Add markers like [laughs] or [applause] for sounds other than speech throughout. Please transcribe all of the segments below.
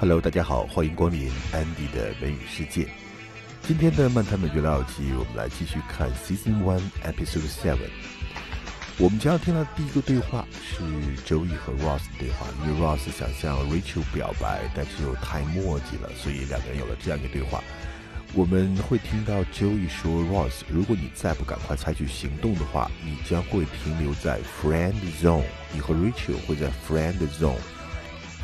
Hello，大家好，欢迎光临 Andy 的美语世界。今天的漫谈美剧老友记，我们来继续看 Season One Episode Seven。我们将要听到第一个对话是 Joey 和 Ross 的对话，因为 Ross 想向 Rachel 表白，但是又太磨叽了，所以两个人有了这样一个对话。我们会听到 Joey 说：“Ross，如果你再不赶快采取行动的话，你将会停留在 friend zone。你和 Rachel 会在 friend zone。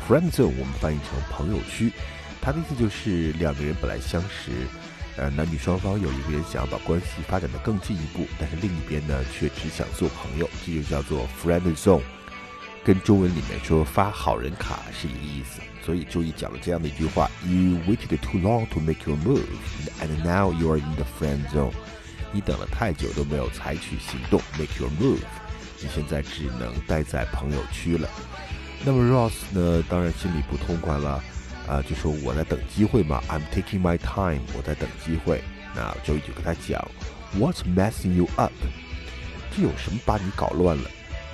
Friend zone 我们翻译成朋友区，它的意思就是两个人本来相识，呃，男女双方有一个人想要把关系发展的更进一步，但是另一边呢却只想做朋友，这就叫做 friend zone。跟中文里面说发好人卡是一个意思。”所以周一讲了这样的一句话：You waited too long to make your move, and now you are in the friend zone。你等了太久都没有采取行动，make your move。你现在只能待在朋友区了。那么 Ross 呢？当然心里不痛快了，啊，就说我在等机会嘛，I'm taking my time，我在等机会。那周一就跟他讲，What's messing you up？这有什么把你搞乱了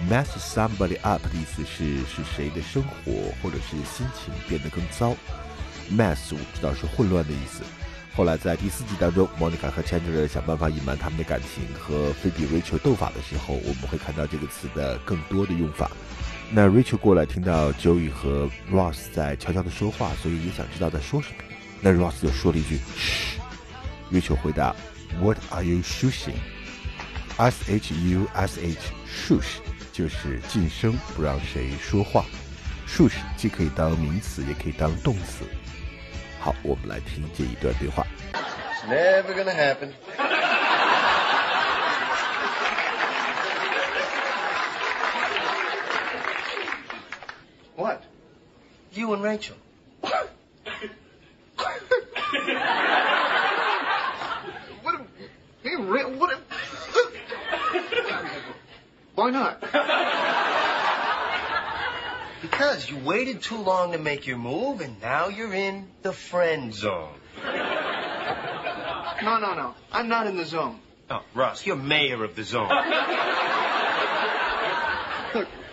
？Mess somebody up 的意思是是谁的生活或者是心情变得更糟。Mess 我知道是混乱的意思。后来在第四季当中，Monica 和 Chandler 想办法隐瞒他们的感情和菲比 Rachel 斗法的时候，我们会看到这个词的更多的用法。那 Rachel 过来听到 Joey 和 Ross 在悄悄的说话，所以也想知道在说什么。那 Ross 就说了一句嘘。Rachel 回答 What are you shushing？S H U S H，shush。就是晋升，不让谁说话。shush 既可以当名词，也可以当动词。好，我们来听这一段对话。Never gonna happen. You and Rachel. what? Hey, what? Why not? Because you waited too long to make your move, and now you're in the friend zone. No, no, no. I'm not in the zone. Oh, Russ, you're mayor of the zone.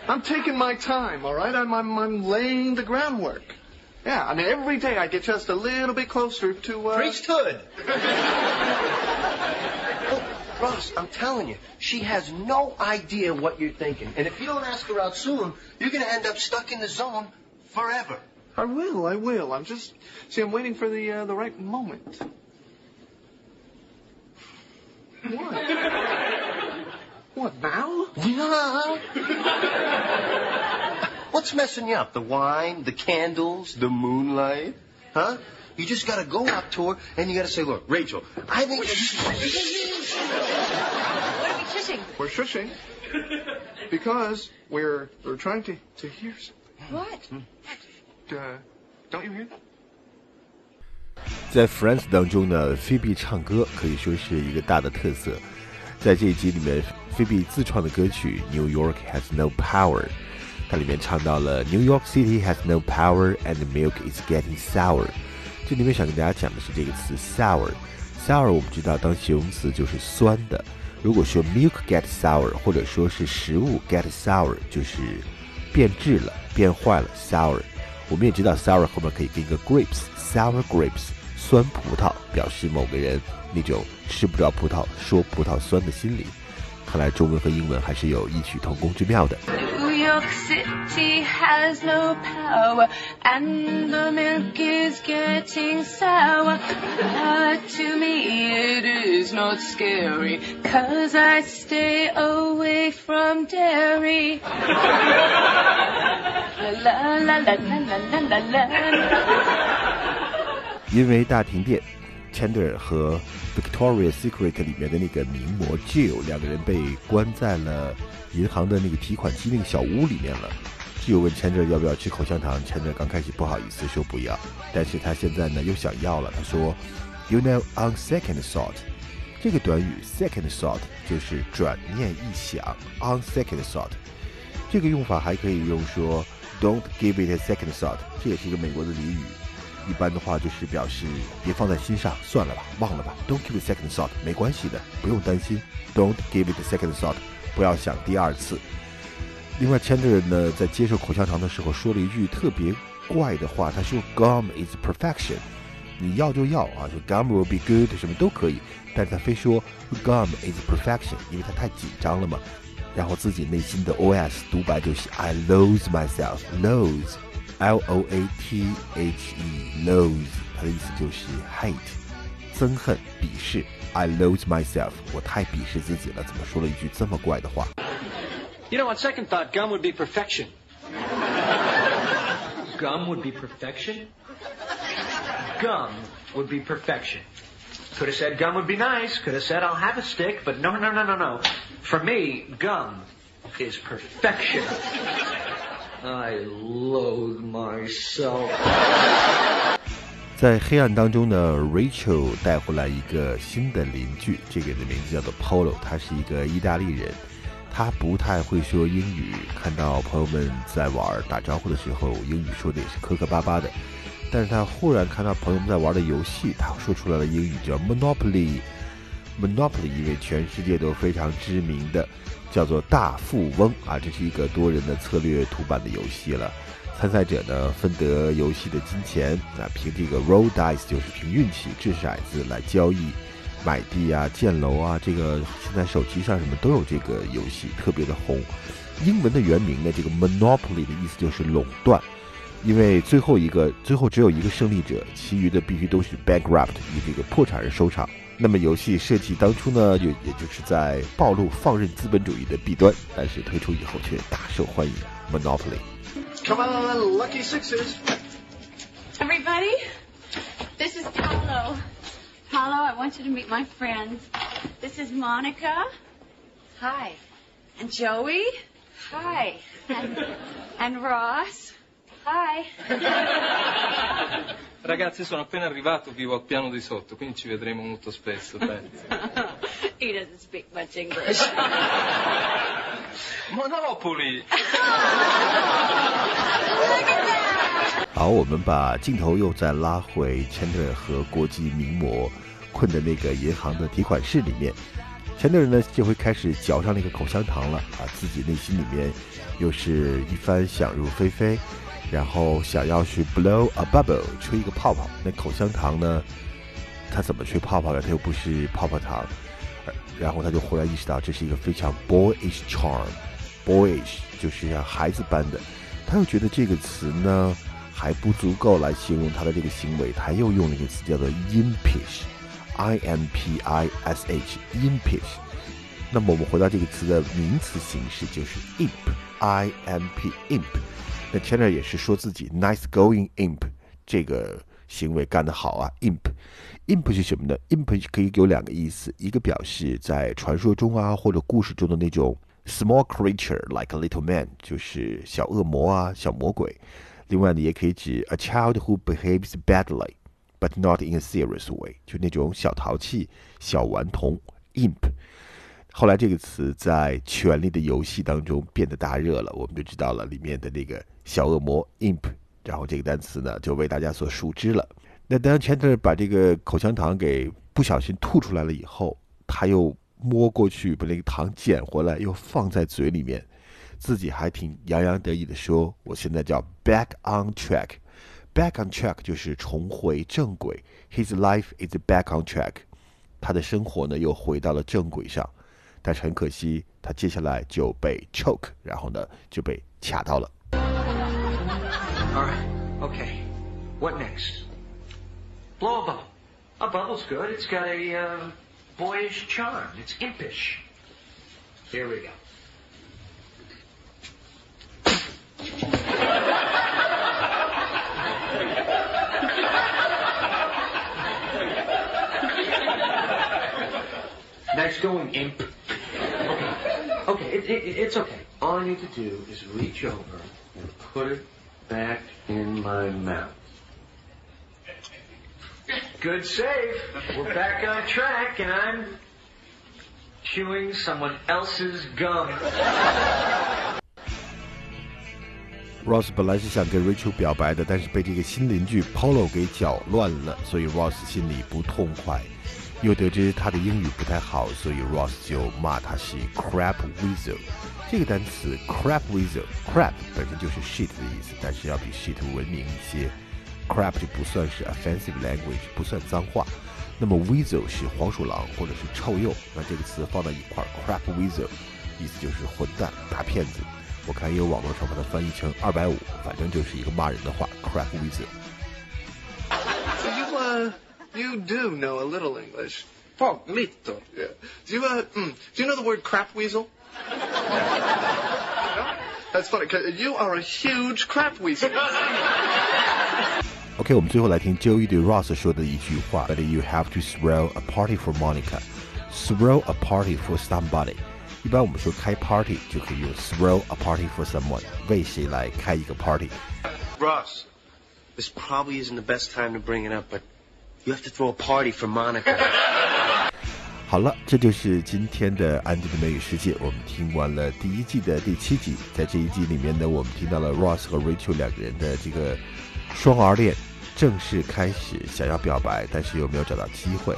Look, I'm taking my time, all right? I'm, I'm, I'm laying the groundwork. Yeah, I mean, every day I get just a little bit closer to, uh... Priesthood! [laughs] Ross, I'm telling you, she has no idea what you're thinking. And if you don't ask her out soon, you're going to end up stuck in the zone forever. I will, I will. I'm just, see, I'm waiting for the, uh, the right moment. What? what, now? Yeah. What's messing you up? The wine, the candles, the moonlight? Huh? You just gotta go up to her and you gotta say, look, Rachel, I think We're shushing because we're we're trying to to hear. What? Uh, don't you hear? 在 Friends 当中呢，菲比唱歌可以说是一个大的特色。 在这一集里面，菲比自创的歌曲《New York Has No Power》，它里面唱到了 New York City has no power and milk is getting sour。这里面想跟大家讲的是这个词 sour。sour 我们知道当形容词就是酸的。如果说 milk get sour，或者说是食物 get sour，就是变质了、变坏了 sour。我们也知道 sour 后面可以跟一个 grapes，sour grapes，酸葡萄，表示某个人那种吃不着葡萄说葡萄酸的心理。看来中文和英文还是有异曲同工之妙的。[laughs] 因为大停电，Chandler 和 Victoria Secret 里面的那个名模 Jill 两个人被关在了银行的那个提款机那个小屋里面了，Jill 问 Chandler 要不要吃口香糖，，Chandler 刚开始不好意思说不要，但是他现在呢又想要了。他说，You know on second thought，这个短语 second thought 就是转念一想，on second thought，这个用法还可以用说 Don't give it a second thought，这也是一个美国的俚语，一般的话就是表示别放在心上，算了吧，忘了吧，Don't give a second thought，没关系的，不用担心，Don't give it a second thought。不要想第二次。另外，签的人呢，在接受口香糖的时候说了一句特别怪的话，他说 gum is perfection，你要就要啊，说 gum will be good 什么都可以，但是他非说 gum is perfection，因为他太紧张了嘛。然后自己内心的 OS 独白就是 I lose myself，lose myself，lose，L O A T H E，lose，它的意思就是 hate，憎恨、鄙视。I lose myself，我太鄙视自己了，怎么说了一句这么怪的话？You know, on second thought, gum would be perfection. Gum would be perfection? Gum would be perfection. Could have said gum would be nice. Could have said I'll have a stick. But no, no, no, no, no. For me, gum is perfection. I loathe myself. 在黑暗当中呢，Rachel 带回来一个新的邻居，这个人的名字叫做 Polo，他是一个意大利人，他不太会说英语，看到朋友们在玩打招呼的时候，英语说的也是磕磕巴巴的。但是他忽然看到朋友们在玩的游戏，他说出来了英语叫 Monopoly Monopoly 一位全世界都非常知名的，叫做大富翁啊，这是一个多人的策略图版的游戏了。参赛者呢分得游戏的金钱，啊，凭这个 roll dice 就是凭运气掷骰子来交易买地啊、建楼啊。这个现在手机上什么都有这个游戏，特别的红。英文的原名呢，这个 Monopoly 的意思就是垄断。因为最后一个，最后只有一个胜利者，其余的必须都是 bankrupt，以这个破产而收场。那么游戏设计当初呢，就也就是在暴露放任资本主义的弊端，但是推出以后却大受欢迎。Monopoly。Come on, lucky sixes. Everybody, this is Paolo. Paolo, I want you to meet my friends. This is Monica. Hi. And Joey. Hi. And, and Ross. Hi. Ragazzi, sono appena arrivato, vivo al piano di sotto, quindi ci vedremo molto spesso. He doesn't speak much English. Monopoly! 好，我们把镜头又再拉回 Chandler 和国际名模困的那个银行的提款室里面。Chandler 呢就会开始嚼上那个口香糖了啊，自己内心里面又是一番想入非非。然后想要去 blow a bubble 吹一个泡泡，那口香糖呢？他怎么吹泡泡的？他又不是泡泡糖。然后他就忽然意识到，这是一个非常 boyish charm，boyish 就是像孩子般的。他又觉得这个词呢还不足够来形容他的这个行为，他又用了一个词叫做 impish，i m p i s h，impish。那么我们回到这个词的名词形式，就是 imp，i m p，imp。那 Chandler 也是说自己 nice going imp 这个行为干得好啊，imp，imp 是什么呢？imp 可以有两个意思，一个表示在传说中啊或者故事中的那种 small creature like a little man，就是小恶魔啊小魔鬼。另外呢，也可以指 a child who behaves badly but not in a serious way，就那种小淘气小顽童 imp。后来这个词在《权力的游戏》当中变得大热了，我们就知道了里面的那个小恶魔 imp，然后这个单词呢就为大家所熟知了。那当 Chandler 把这个口香糖给不小心吐出来了以后，他又摸过去把那个糖捡回来，又放在嘴里面，自己还挺洋洋得意的说：“我现在叫 back on track，back on track 就是重回正轨。His life is back on track，他的生活呢又回到了正轨上。”但是很可惜，他接下来就被 choke，然后呢就被卡到了。All right, okay. What next? Blow a bubble. A bubble's good. It's got a uh, boyish charm. It's impish. Here we go. [laughs] Nice going, imp. Okay, it, it, it's okay. All I need to do is reach over and put it back in my mouth. Good save. We're back on track, and I'm chewing someone else's gum. Ross 本来是想跟 Rachel 表白的，但是被这个新邻居 Polo 给搅乱了，所以 Ross 心里不痛快。 又得知他的英语不太好，所以 Ross 就骂他是 crap weasel。这个单词 crap weasel，crap 本身就是 shit 的意思，但是要比 shit 文明一些。crap 就不算是 offensive language，不算脏话。那么 weasel 是黄鼠狼或者是臭鼬，那这个词放在一块，crap weasel，意思就是混蛋、大骗子。我看也有网络上把它翻译成二百五，反正就是一个骂人的话，crap weasel。So you, uh, you do know a little English. Po, litto. Yeah. Do you, uh, mm, do you know the word crap weasel? [laughs] That's funny, because you are a huge crap weasel. [laughs] OK，我们最后来听 Joey 对 Ross 说的一句话：“But you have to throw a party for Monica, throw a party for somebody。”一般我们说开 party 就可以用 throw a party for someone，为谁来开一个 party。 Ross, this probably isn't the best time to bring it up, but you have to throw a party for Monica. [laughs] 好了，这就是今天的安迪的美语世界。我们听完了第一季的第七集，在这一季里面呢，我们听到了 Ross 和 Rachel 两个人的这个双儿恋正式开始，想要表白，但是又没有找到机会。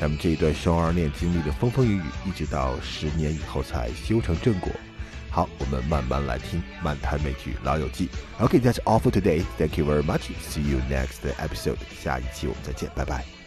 那么这一段双儿恋经历了风风雨雨，一直到十年以后才修成正果。好，我们慢慢来听漫谈美剧《老友记》。OK，that's all for today. Thank you very much. See you next episode. 下一期我们再见，拜拜。